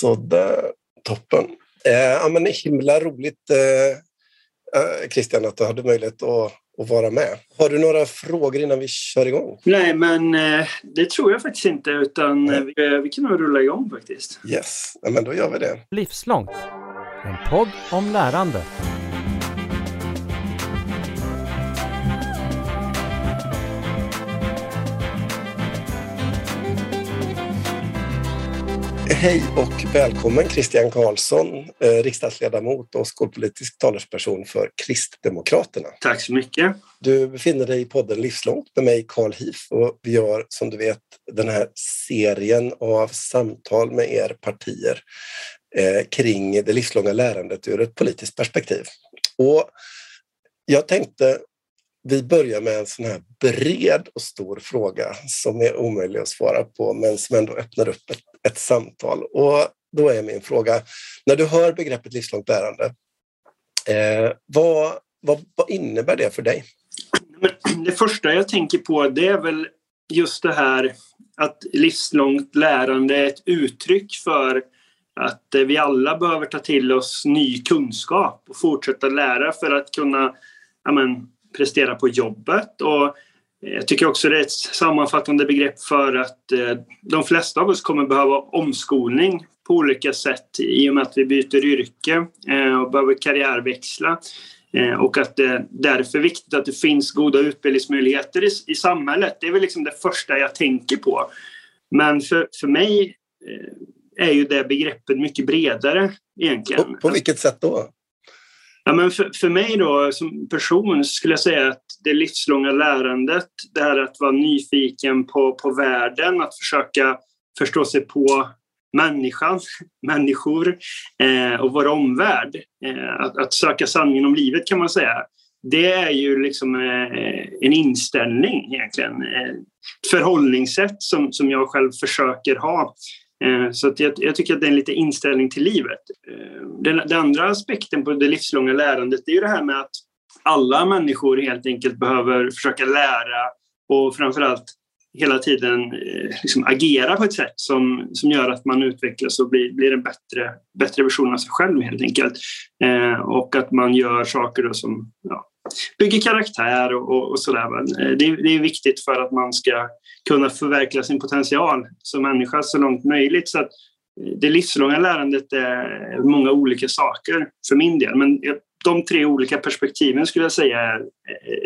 Sådär, toppen. Eh, ja, men himla roligt eh, eh, Christian att du hade möjlighet att, att vara med. Har du några frågor innan vi kör igång? Nej, men eh, det tror jag faktiskt inte utan eh, vi, vi, kan nog rulla igång faktiskt. Yes, ja, men då gör vi det. Livslångt, en podd om lärande. Hej och välkommen Christian Karlsson, eh, riksdagsledamot och skolpolitisk talesperson för Kristdemokraterna. Tack så mycket. Du befinner dig i podden Livslångt med mig Carl Hif och vi gör som du vet den här serien av samtal med er partier eh, kring det livslånga lärandet ur ett politiskt perspektiv. Och jag tänkte vi börjar med en sån här bred och stor fråga som är omöjlig att svara på men som ändå öppnar upp ett, ett samtal. Och då är min fråga, när du hör begreppet livslångt lärande, eh, vad, vad, vad innebär det för dig? Det första jag tänker på det är väl just det här att livslångt lärande är ett uttryck för att vi alla behöver ta till oss ny kunskap och fortsätta lära för att kunna ja men, prestera på jobbet. Och jag tycker också det är ett sammanfattande begrepp för att eh, de flesta av oss kommer behöva omskolning på olika sätt i och med att vi byter yrke eh, och behöver karriärväxla. Eh, och att det därför är viktigt att det finns goda utbildningsmöjligheter i, samhället. Det är väl liksom det första jag tänker på. Men för, för mig är ju det begreppet mycket bredare egentligen. På, på vilket sätt då? Ja, men för, för mig då som person skulle jag säga att det livslånga lärandet, det här att vara nyfiken på, på världen, att försöka förstå sig på människan, människor eh, och vår omvärld. Eh, att, att, söka sanningen om livet kan man säga. Det är ju liksom eh, en inställning egentligen. Eh, ett förhållningssätt som, som jag själv försöker ha. Eh, så jag, jag, tycker att det är en lite inställning till livet. Eh, den, den, andra aspekten på det livslånga lärandet är ju det här med att alla människor helt enkelt behöver försöka lära och framförallt hela tiden eh, liksom agera på ett sätt som, som gör att man utvecklas och blir, blir en bättre, bättre version av sig själv helt enkelt. Eh, och att man gör saker då som ja, bygger karaktär och, och, och sådär. Eh, det, det, är viktigt för att man ska kunna förverkliga sin potential som människa så långt möjligt. Så att eh, det livslånga lärandet är många olika saker för min del. Men de tre olika perspektiven skulle jag säga är,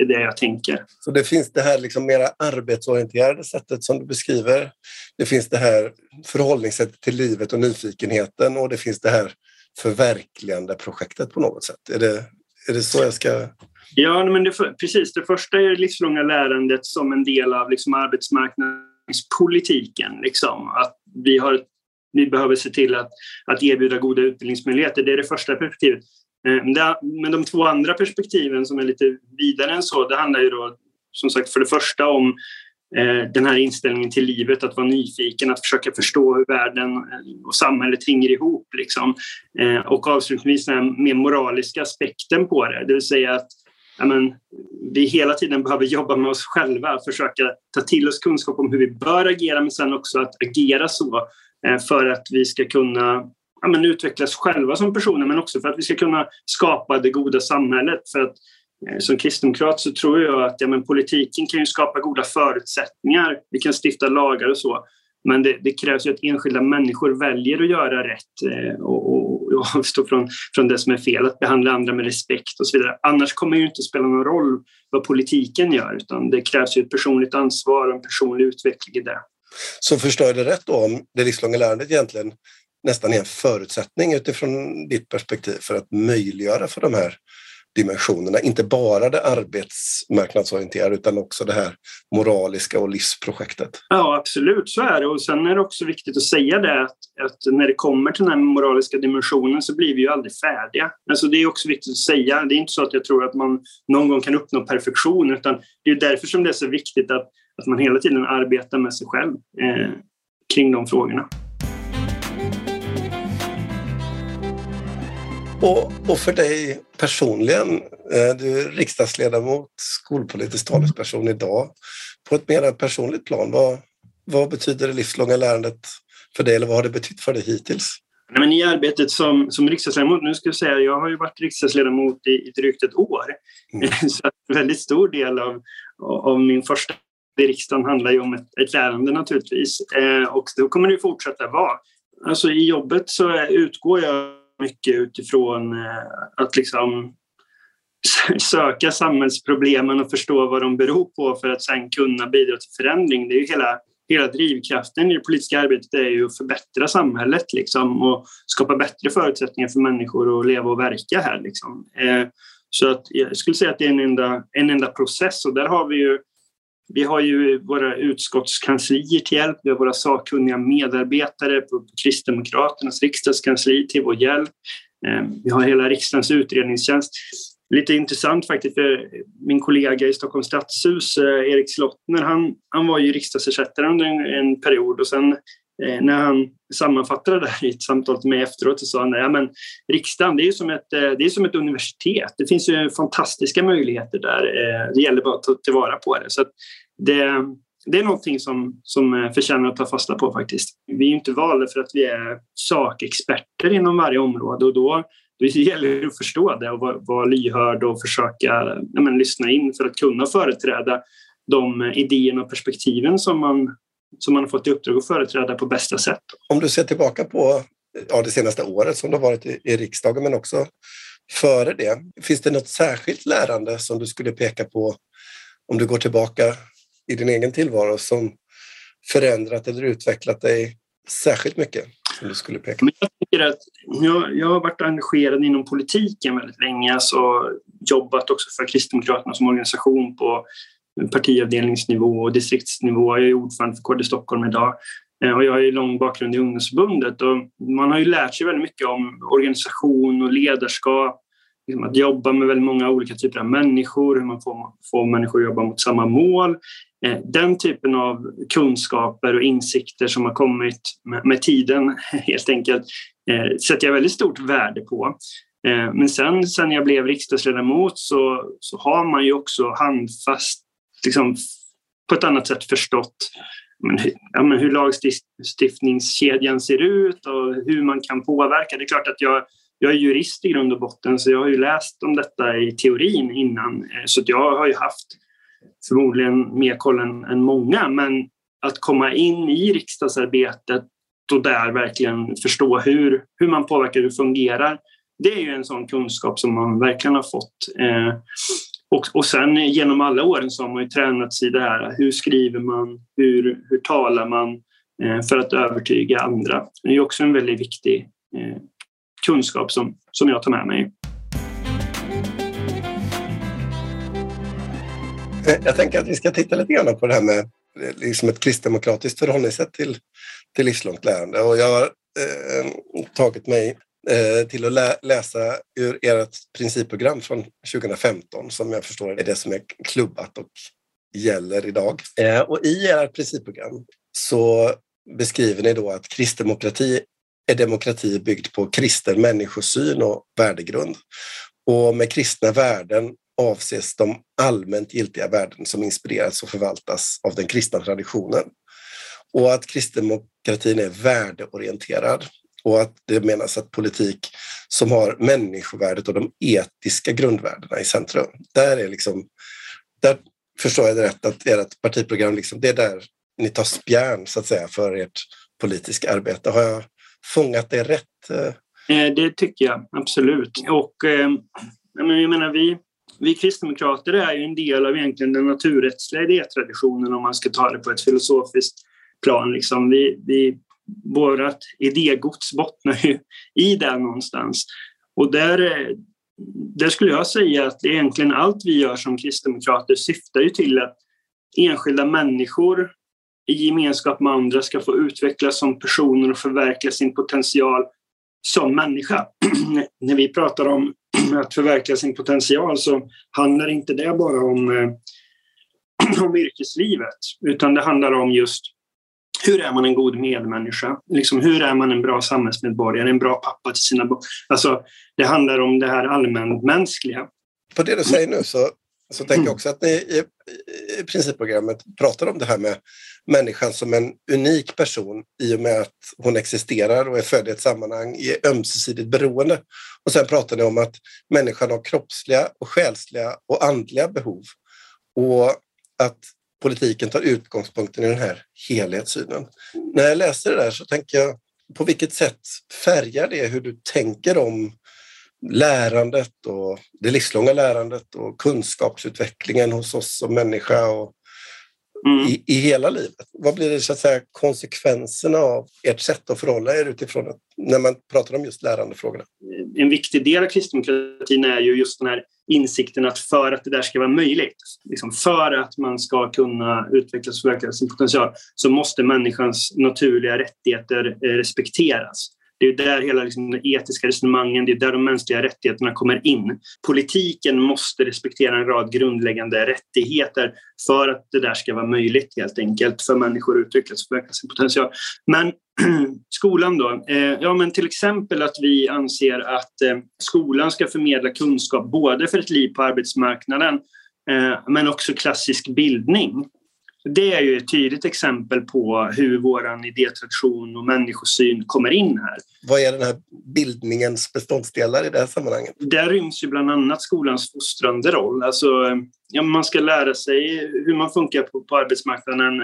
det jag tänker. Så det finns det här liksom mera arbetsorienterade sättet som du beskriver. Det finns det här förhållningssättet till livet och nyfikenheten och det finns det här förverkligande projektet på något sätt. Är det, är det så jag ska... Ja, men det, precis. Det första är det livslånga lärandet som en del av liksom arbetsmarknadspolitiken. Liksom. Att vi, har, vi behöver se till att, att erbjuda goda utbildningsmöjligheter. Det är det första perspektivet. Eh, men de två andra perspektiven som är lite vidare än så, det handlar ju då som sagt för det första om eh, den här inställningen till livet, att vara nyfiken, att försöka förstå hur världen eh, och samhället hänger ihop. Liksom. Och avslutningsvis den mer moraliska aspekten på det, det vill säga att men, vi hela tiden behöver jobba med oss själva, försöka ta till oss kunskap om hur vi bör agera men sen också att agera så eh, för att vi ska kunna ja, men, utvecklas själva som personer men också för att vi ska kunna skapa det goda samhället. För att eh, som kristdemokrat så tror jag att ja, men politiken kan ju skapa goda förutsättningar. Vi kan stifta lagar och så. Men det, det krävs ju att enskilda människor väljer att göra rätt eh, och, och, och avstå från, från det som är fel, att behandla andra med respekt och så vidare. Annars kommer det ju inte spela någon roll vad politiken gör utan det krävs ju ett personligt ansvar och en personlig utveckling i det. Så förstår jag det rätt då om det livslånga lärandet egentligen nästan är en förutsättning utifrån ditt perspektiv för att möjliggöra för de här dimensionerna. Inte bara det arbetsmarknadsorienterade utan också det här moraliska och livsprojektet. Ja, absolut så är det. Och sen är det också viktigt att säga det att, att när det kommer till den här moraliska dimensionen så blir vi ju aldrig färdiga. Alltså det är också viktigt att säga. Det är inte så att jag tror att man någon gång kan uppnå perfektion utan det är därför som det är så viktigt att, att man hela tiden arbetar med sig själv eh, kring de frågorna. Och, och för dig personligen, eh, du är riksdagsledamot, skolpolitisk talesperson idag. På ett mer personligt plan, vad, vad betyder det livslånga lärandet för dig eller vad har det betytt för dig hittills? Nej, men I arbetet som, som riksdagsledamot, nu ska jag säga, jag har ju varit riksdagsledamot i, i drygt ett år. Mm. Så en väldigt stor del av, av min första i riksdagen handlar ju om ett, ett lärande naturligtvis. Eh, och då kommer det fortsätta vara. Alltså i jobbet så utgår jag mycket utifrån eh, att liksom söka samhällsproblemen och förstå vad de beror på för att sen kunna bidra till förändring. Det är ju hela, hela drivkraften i det politiska arbetet är ju att förbättra samhället liksom, och skapa bättre förutsättningar för människor att leva och verka här. Liksom. Eh, så att jag skulle säga att det är en enda, en enda process och där har vi ju vi har ju våra utskottskanslier till hjälp, vi har våra sakkunniga medarbetare på Kristdemokraternas riksdagskansli till vår hjälp. Eh, vi har hela riksdagens utredningstjänst. Lite intressant faktiskt, för min kollega i Stockholms stadshus, eh, Erik Slottner, han, han var ju riksdagsersättare under en, en period och sen eh, när han sammanfattade det här i ett samtal till mig efteråt så sa han att ja, riksdagen det är, som ett, eh, det är som ett universitet. Det finns ju fantastiska möjligheter där. Eh, det gäller bara att ta tillvara på det. Så det, det är någonting som, som eh, förtjänar att ta fasta på faktiskt. Vi är inte valda för att vi är sakexperter inom varje område och då, då gäller det att förstå det och vara, vara lyhörd och försöka ja, men, lyssna in för att kunna företräda de idéerna och perspektiven som man, som man har fått i uppdrag att företräda på bästa sätt. Om du ser tillbaka på ja, det senaste året som du har varit i, i riksdagen men också före det. Finns det något särskilt lärande som du skulle peka på om du går tillbaka i din egen tillvaro som förändrat eller utvecklat dig särskilt mycket? Som du skulle peka på? Jag, tycker att jag, jag har varit engagerad inom politiken väldigt länge, alltså jobbat också för Kristdemokraterna som organisation på partiavdelningsnivå och distriktsnivå. Jag är ordförande för KD Stockholm idag. Eh, och jag har ju lång bakgrund i ungdomsförbundet och man har ju lärt sig väldigt mycket om organisation och ledarskap liksom att jobba med väldigt många olika typer av människor, hur man får, får människor att jobba mot samma mål. Eh, den typen av kunskaper och insikter som har kommit med, med tiden helt enkelt eh, sätter jag väldigt stort värde på. Men sen, sen jag blev riksdagsledamot så, så har man ju också handfast liksom, på ett annat sätt förstått men, ja, men hur lagstiftningskedjan ser ut och hur man kan påverka. Det är klart att jag jag är jurist i grund och botten så jag har ju läst om detta i teorin innan eh, så jag har ju haft förmodligen mer koll än, än många men att komma in i riksdagsarbetet och där verkligen förstå hur, hur man påverkar, hur det fungerar. Det är ju en sån kunskap som man verkligen har fått. Eh, och, och sen genom alla åren så har man ju tränats i det här. Hur skriver man? Hur, hur talar man? Eh, för att övertyga andra. Det är också en väldigt viktig eh, kunskap som, som jag tar med mig. Eh, jag tänker att vi ska titta lite grann på det här med eh, liksom ett kristdemokratiskt förhållningssätt till, till livslångt lärande. Och jag har eh, tagit mig Eh, till att lä läsa ur ert principprogram från 2015 som jag förstår är det som är klubbat och gäller idag. Eh, och i ert principprogram så beskriver ni då att kristdemokrati är demokrati byggd på kristen människosyn och värdegrund. Och med kristna värden avses de allmänt giltiga värden som inspireras och förvaltas av den kristna traditionen. Och att kristdemokratin är värdeorienterad och att det menas att politik som har människovärdet och de etiska grundvärdena i centrum. Där är liksom, där förstår jag det rätt att ert partiprogram, liksom, det är där ni tar spjärn så att säga för ert politiska arbete. Har jag fångat det rätt? Eh, det tycker jag absolut. Och ehm, jag menar, vi, vi kristdemokrater är ju en del av egentligen den naturrättsliga idétraditionen om man ska ta det på ett filosofiskt plan. Liksom. Vi, vi, vårt idégods bottnar ju i det någonstans. Och där, där skulle jag säga att egentligen allt vi gör som kristdemokrater syftar ju till att enskilda människor i gemenskap med andra ska få utvecklas som personer och förverkliga sin potential som människa. När vi pratar om att förverkliga sin potential så handlar inte det bara om, eh, om yrkeslivet utan det handlar om just hur är man en god medmänniska? Liksom, hur är man en bra samhällsmedborgare, en bra pappa till sina barn? Alltså, det handlar om det här allmänmänskliga. På det du säger nu så så tänker jag också att ni i, i principprogrammet pratar om det här med människan som en unik person i och med att hon existerar och är född i ett sammanhang i ömsesidigt beroende. Och sen pratar ni om att människan har kroppsliga och själsliga och andliga behov. Och att politiken tar utgångspunkten i den här helhetssynen. När jag läser det där så tänker jag, på vilket sätt färgar det hur du tänker om lärandet och det livslånga lärandet och kunskapsutvecklingen hos oss som människa och mm. i, i hela livet. Vad blir det så att säga, konsekvenserna av ert sätt att förhålla er utifrån att, när man pratar om just lärandefrågorna? En viktig del av kristdemokratin är ju just den här insikten att för att det där ska vara möjligt, liksom för att man ska kunna utvecklas och förverkliga sin potential, så måste människans naturliga rättigheter eh, respekteras. Det är där hela liksom, de etiska resonemangen, det är där de mänskliga rättigheterna kommer in. Politiken måste respektera en rad grundläggande rättigheter för att det där ska vara möjligt helt enkelt för människor att utvecklas och förverkliga sin potential. Men skolan då? Eh, ja, men till exempel att vi anser att eh, skolan ska förmedla kunskap både för ett liv på arbetsmarknaden eh, men också klassisk bildning. Det är ju ett tydligt exempel på hur vår idétradition och människosyn kommer in här. Vad är den här bildningens beståndsdelar i det här sammanhanget? Där ryms ju bland annat skolans fostrande roll. Alltså, ja, man ska lära sig hur man funkar på, på arbetsmarknaden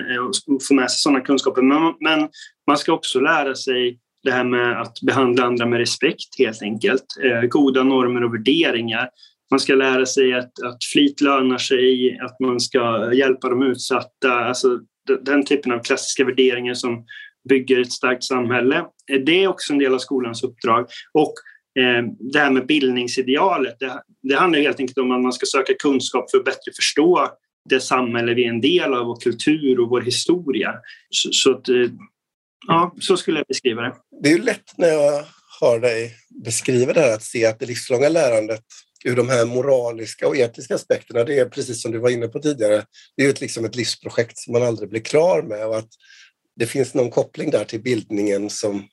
och få med sig sådana kunskaper. Men, men man ska också lära sig det här med att behandla andra med respekt helt enkelt. Eh, goda normer och värderingar man ska lära sig att, att flit lönar sig, att man ska hjälpa de utsatta. Alltså den typen av klassiska värderingar som bygger ett starkt samhälle. Eh, det är också en del av skolans uppdrag. Och eh, det här med bildningsidealet, det, det handlar helt enkelt om att man ska söka kunskap för att bättre förstå det samhälle vi är en del av, vår kultur och vår historia. Så, så att, eh, ja, så skulle jag beskriva det. Det är ju lätt när jag hör dig beskriva det här att se att det livslånga lärandet ur de här moraliska och etiska aspekterna, det är precis som du var inne på tidigare, det är ett, liksom ett livsprojekt som man aldrig blir klar med och att det finns någon koppling där till bildningen som,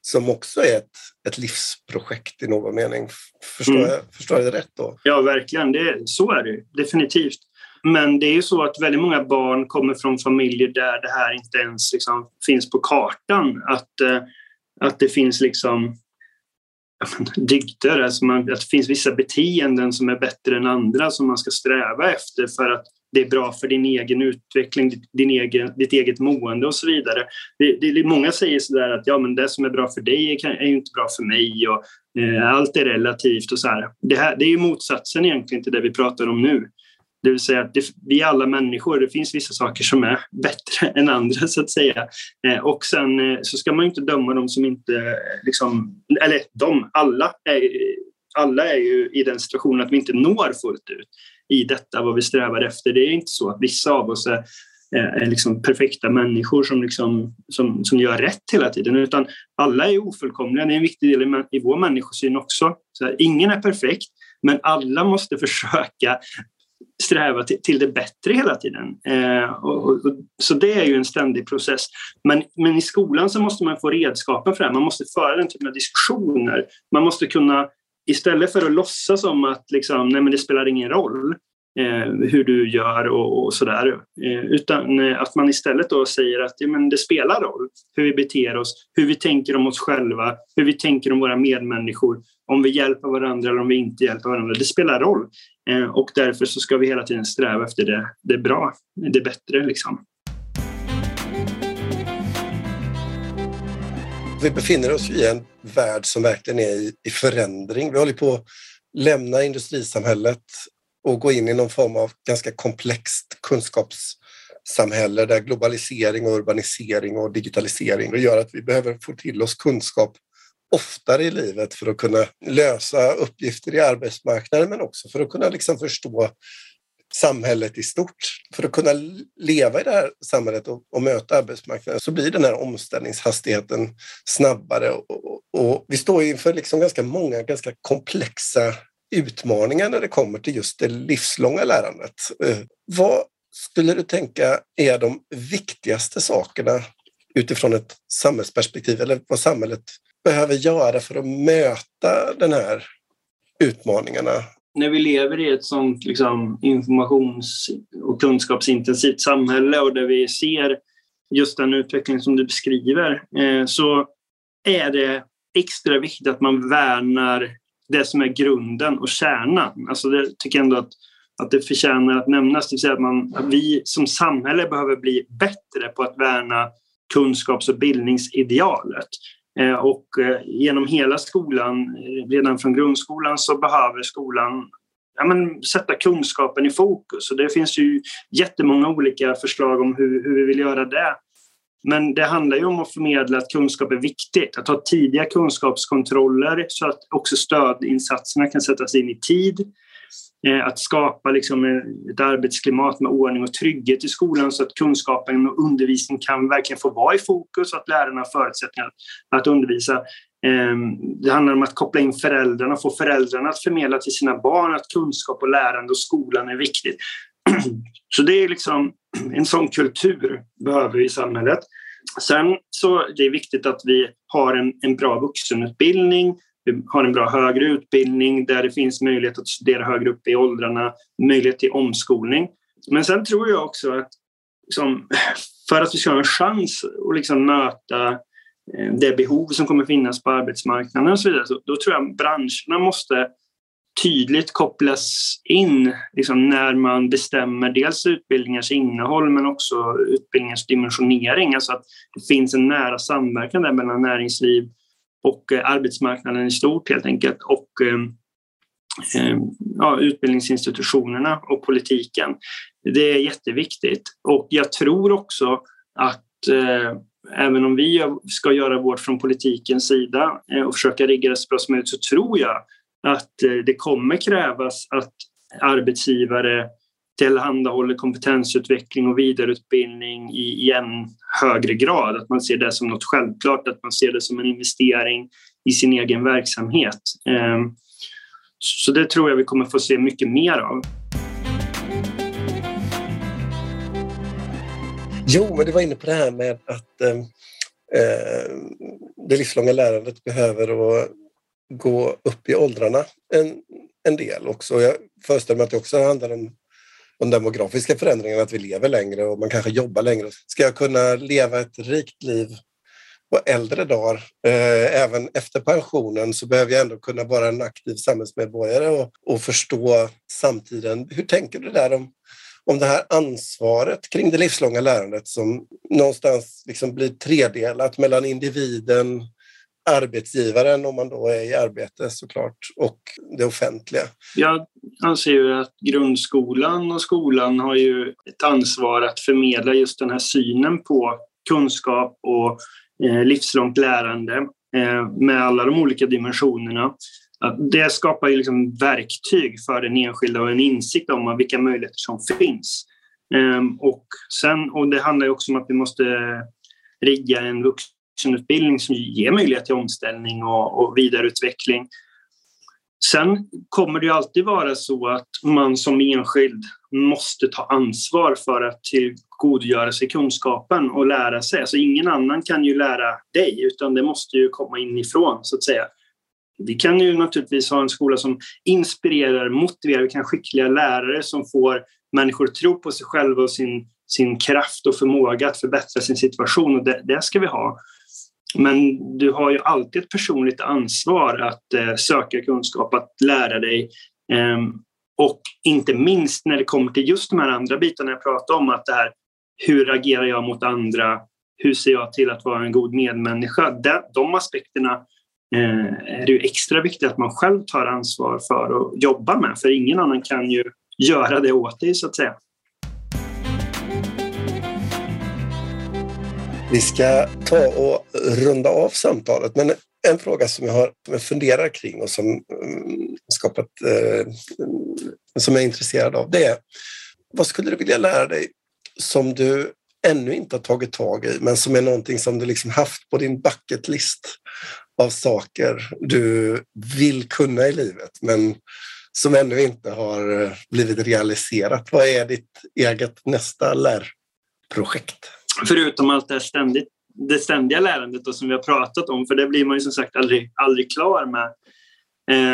som också är ett, ett livsprojekt i någon mening. Förstår, mm. jag, förstår jag det rätt då? Ja, verkligen. Det, så är det definitivt. Men det är ju så att väldigt många barn kommer från familjer där det här inte ens liksom finns på kartan. Att, eh, att det finns liksom dygder, alltså man, att det finns vissa beteenden som är bättre än andra som man ska sträva efter för att det är bra för din egen utveckling, din egen, ditt eget mående och så vidare. Det, det, många säger sådär att ja, men det som är bra för dig är, är ju inte bra för mig och eh, allt är relativt och så här. Det, här, det är ju motsatsen egentligen till det vi pratar om nu. Det vill säga att det, vi är alla människor, det finns vissa saker som är bättre än andra så att säga. Eh, och sen eh, så ska man inte döma dem som inte, eh, liksom, eller de, alla är, alla är ju i den situationen att vi inte når fullt ut i detta vad vi strävar efter. Det är inte så att vissa av oss är, eh, är liksom perfekta människor som, liksom, som, som gör rätt hela tiden, utan alla är ofullkomliga. Det är en viktig del i, i vår människosyn också. Så här, ingen är perfekt, men alla måste försöka sträva till, till det bättre hela tiden. Eh, och, och, så det är ju en ständig process. Men, men i skolan så måste man få redskapen för det här. Man måste föra den typen av diskussioner. Man måste kunna, istället för att låtsas som att liksom, nej, men det spelar ingen roll eh, hur du gör och, och sådär, eh, utan eh, att man istället då säger att ja, men det spelar roll hur vi beter oss, hur vi tänker om oss själva, hur vi tänker om våra medmänniskor om vi hjälper varandra eller om vi inte hjälper varandra. Det spelar roll. Eh, och därför så ska vi hela tiden sträva efter det, det bra, det bättre. Liksom. Vi befinner oss i en värld som verkligen är i, i förändring. Vi håller på att lämna industrisamhället och gå in i någon form av ganska komplext kunskapssamhälle där globalisering och urbanisering och digitalisering gör att vi behöver få till oss kunskap oftare i livet för att kunna lösa uppgifter i arbetsmarknaden men också för att kunna liksom förstå samhället i stort. För att kunna leva i det här samhället och, och möta arbetsmarknaden så blir den här omställningshastigheten snabbare. Och, och, och vi står inför liksom ganska många ganska komplexa utmaningar när det kommer till just det livslånga lärandet. Eh, vad skulle du tänka är de viktigaste sakerna utifrån ett samhällsperspektiv eller vad samhället behöver göra för att möta den här utmaningarna när vi lever i ett sånt liksom, informations och kunskapsintensivt samhälle och där vi ser just den utveckling som du beskriver eh, så är det extra viktigt att man värnar det som är grunden och kärnan. Alltså det tycker jag ändå att, att det förtjänar att nämnas. Det vill säga att, man, att vi som samhälle behöver bli bättre på att värna kunskaps och bildningsidealet. Eh, och eh, genom hela skolan, eh, redan från grundskolan, så behöver skolan ja, men, sätta kunskapen i fokus. Och det finns ju jättemånga olika förslag om hur, hur vi vill göra det. Men det handlar ju om att förmedla att kunskap är viktigt, att ha tidiga kunskapskontroller så att också stödinsatserna kan sättas in i tid. Eh, att skapa liksom eh, ett arbetsklimat med ordning och trygghet i skolan så att kunskapen och undervisningen kan verkligen få vara i fokus och att lärarna har förutsättningar att undervisa. Ehm, det handlar om att koppla in föräldrarna och få föräldrarna att förmedla till sina barn att kunskap och lärande och skolan är viktigt. Så det är liksom en sån kultur behöver vi i samhället. Sen så det är viktigt att vi har en, en bra vuxenutbildning, har en bra högre utbildning där det finns möjlighet att studera högre upp i åldrarna, möjlighet till omskolning. Men sen tror jag också att liksom, för att vi ska ha en chans att liksom möta eh, det behov som kommer finnas på arbetsmarknaden och så vidare, så då tror jag att branscherna måste tydligt kopplas in liksom när man bestämmer dels utbildningars innehåll men också utbildningars dimensionering. Alltså att det finns en nära samverkan där mellan näringsliv och eh, arbetsmarknaden i stort helt enkelt och ehm, ehm, ja, utbildningsinstitutionerna och politiken. Det är jätteviktigt och jag tror också att eh, även om vi ska göra vårt från politikens sida eh, och försöka rigga det så bra som möjligt så tror jag att eh, det kommer krävas att arbetsgivare tillhandahåller kompetensutveckling och vidareutbildning i, i en högre grad. Att man ser det som något självklart, att man ser det som en investering i sin egen verksamhet. Ehm, så det tror jag vi kommer få se mycket mer av. Jo, men du var inne på det här med att eh, det livslånga lärandet behöver att gå upp i åldrarna en, en del också. Jag föreställer mig att det också handlar om de demografiska förändringarna, att vi lever längre och man kanske jobbar längre. Ska jag kunna leva ett rikt liv på äldre dagar, eh, även efter pensionen, så behöver jag ändå kunna vara en aktiv samhällsmedborgare och, och förstå samtiden. Hur tänker du där om, om det här ansvaret kring det livslånga lärandet som någonstans liksom blir tredelat mellan individen, arbetsgivaren om man då är i arbete såklart och det offentliga. Jag anser ju att grundskolan och skolan har ju ett ansvar att förmedla just den här synen på kunskap och eh, livslångt lärande eh, med alla de olika dimensionerna. det skapar ju liksom verktyg för den enskilda och en insikt om vilka möjligheter som finns. Ehm, och, sen, och det handlar också om att vi måste rigga en vuxen vuxenutbildning som ger möjlighet till omställning och, och vidareutveckling. Sen kommer det alltid vara så att man som enskild måste ta ansvar för att tillgodogöra sig kunskapen och lära sig. Alltså ingen annan kan ju lära dig, utan det måste ju komma inifrån, så att säga. Vi kan ju naturligtvis ha en skola som inspirerar, motiverar, vi kan ha skickliga lärare som får människor att tro på sig själva och sin, sin kraft och förmåga att förbättra sin situation. Och det, det ska vi ha. Men du har ju alltid ett personligt ansvar att eh, söka kunskap, att lära dig. Ehm, och inte minst när det kommer till just de här andra bitarna jag pratade om, att det här hur agerar jag mot andra? Hur ser jag till att vara en god medmänniska? De, de aspekterna eh, är det ju extra viktigt att man själv tar ansvar för och jobbar med, för ingen annan kan ju göra det åt dig så att säga. Vi ska ta och runda av samtalet, men en fråga som jag, har, som jag funderar kring och som, mm, skapat, eh, som jag är intresserad av, det är vad skulle du vilja lära dig som du ännu inte har tagit tag i, men som är någonting som du liksom haft på din bucket list av saker du vill kunna i livet, men som ännu inte har eh, blivit realiserat. Vad är ditt eget nästa lärprojekt? Förutom allt det här ständigt, det ständiga lärandet då, som vi har pratat om, för det blir man ju som sagt aldrig, aldrig klar med.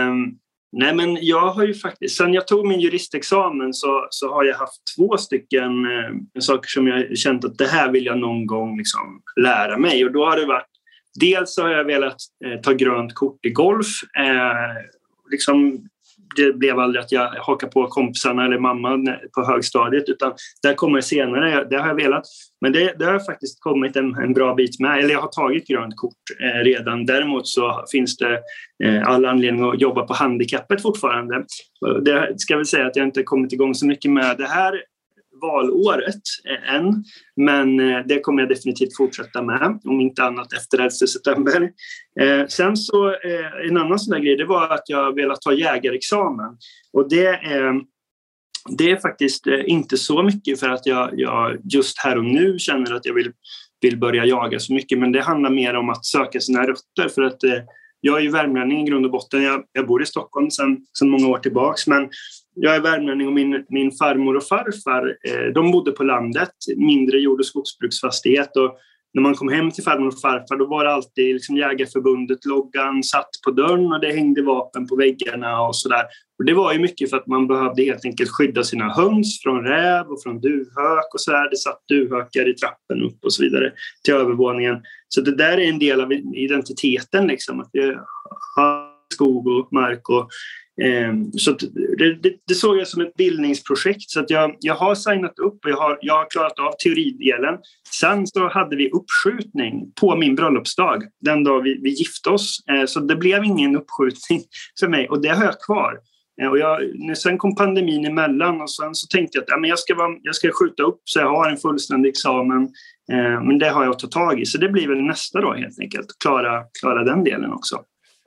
Um, Nej, men jag har ju faktiskt, sen jag tog min juristexamen så, så har jag haft två stycken uh, saker som jag känt att det här vill jag någon gång liksom lära mig. Och då har det varit, dels så har jag velat eh, ta grönt kort i golf. Eh, liksom det blev aldrig att jag hakade på kompisarna eller mamma på högstadiet utan där kommer det senare, det har jag velat. Men det, det har faktiskt kommit en, en, bra bit med, eller jag har tagit grönt kort eh, redan. Däremot så finns det eh, all anledning att jobba på handikappet fortfarande. Det ska väl säga att jag inte kommit igång så mycket med det här valåret eh, än. Men eh, det kommer jag definitivt fortsätta med, om inte annat efter 11 september. Eh, sen så en annan sån där grej, det var att jag velat ta jägarexamen. Och det är, det är faktiskt inte så mycket för att jag, jag just här och nu känner att jag vill, vill börja jaga så mycket, men det handlar mer om att söka sina rötter för att jag är ju värmlänning i grund och botten. Jag, jag bor i Stockholm sedan många år tillbaks, men jag är värmlänning och min, min farmor och farfar eh, de bodde på landet, mindre jord och skogsbruksfastighet. Och när man kom hem till farmor och farfar då var det alltid liksom Jägarförbundet-loggan satt på dörren och det hängde vapen på väggarna och sådär. Och det var ju mycket för att man behövde helt enkelt skydda sina höns från räv och från duvhök och sådär. Det satt duvhökar i trappen upp och så vidare till övervåningen. Så det där är en del av identiteten, liksom, att vi har skog och mark och så det, det, det, såg jag som ett bildningsprojekt så att jag, jag har signat upp och jag har, jag har klarat av teoridelen. Sen så hade vi uppskjutning på min bröllopsdag den dag vi, vi gifte oss. Ehm, så det blev ingen uppskjutning för mig och det har jag kvar. Ehm, och jag, sen kom pandemin emellan och sen så tänkte jag att ja, men jag, ska vara, jag ska skjuta upp så jag har en fullständig examen. Men det har jag att ta tag i så det blir väl nästa då helt enkelt. Klara, klara den delen också.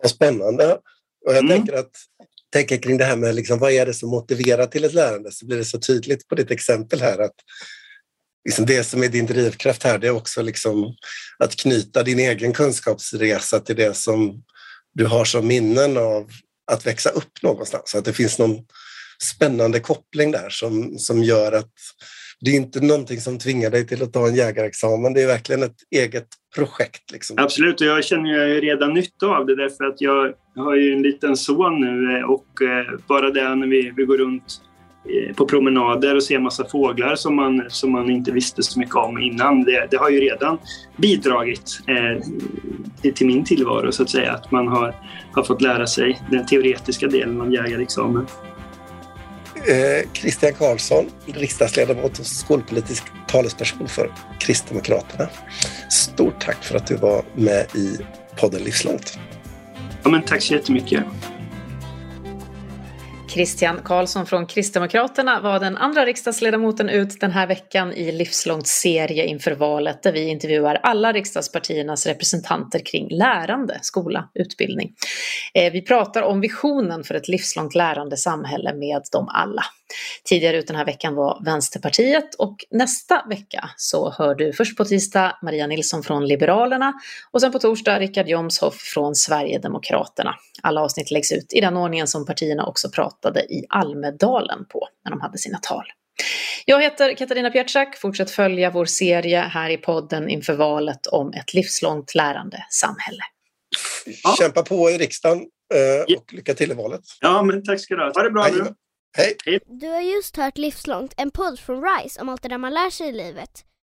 Spännande. Och jag mm. tänker att tänker kring det här med liksom, vad är det som motiverar till ett lärande så blir det så tydligt på ditt exempel här att liksom det som är din drivkraft här det är också liksom att knyta din egen kunskapsresa till det som du har som minnen av att växa upp någonstans. Så att det finns någon spännande koppling där som, som gör att det är inte någonting som tvingar dig till att ta en jägarexamen. Det är verkligen ett eget projekt. Liksom. Absolut, och jag känner ju redan nytta av det därför att jag har ju en liten son nu eh, och eh, bara det när vi, vi går runt eh, på promenader och ser massa fåglar som man, som man inte visste så mycket om innan. Det, det har ju redan bidragit eh, till min tillvaro så att säga. Att man har, har fått lära sig den teoretiska delen av jägarexamen. Eh, Christian Karlsson, riksdagsledamot och skolpolitisk talesperson för Kristdemokraterna. Stort tack för att du var med i podden Livslångt. Ja, men tack så jättemycket. Christian Karlsson från Kristdemokraterna var den andra riksdagsledamoten ut den här veckan i Livslångt serie inför valet där vi intervjuar alla riksdagspartiernas representanter kring lärande, skola, utbildning. Eh, vi pratar om visionen för ett livslångt lärande samhälle med dem alla. Tidigare ut den här veckan var Vänsterpartiet och nästa vecka så hör du först på tisdag Maria Nilsson från Liberalerna och sen på torsdag Richard Jomshoff från Sverigedemokraterna. Alla avsnitt läggs ut i den ordningen som partierna också pratade i Almedalen på när de hade sina tal. Jag heter Katarina Pietschak. Fortsätt följa vår serie här i podden inför valet om ett livslångt lärande samhälle. Ja. Kämpa på i riksdagen eh, och lycka till i valet. Ja, men tack ska du ha. Ha det bra Hej. nu. Hej. Du har just hört Livslångt, en podd från RISE om allt det där man lär sig i livet.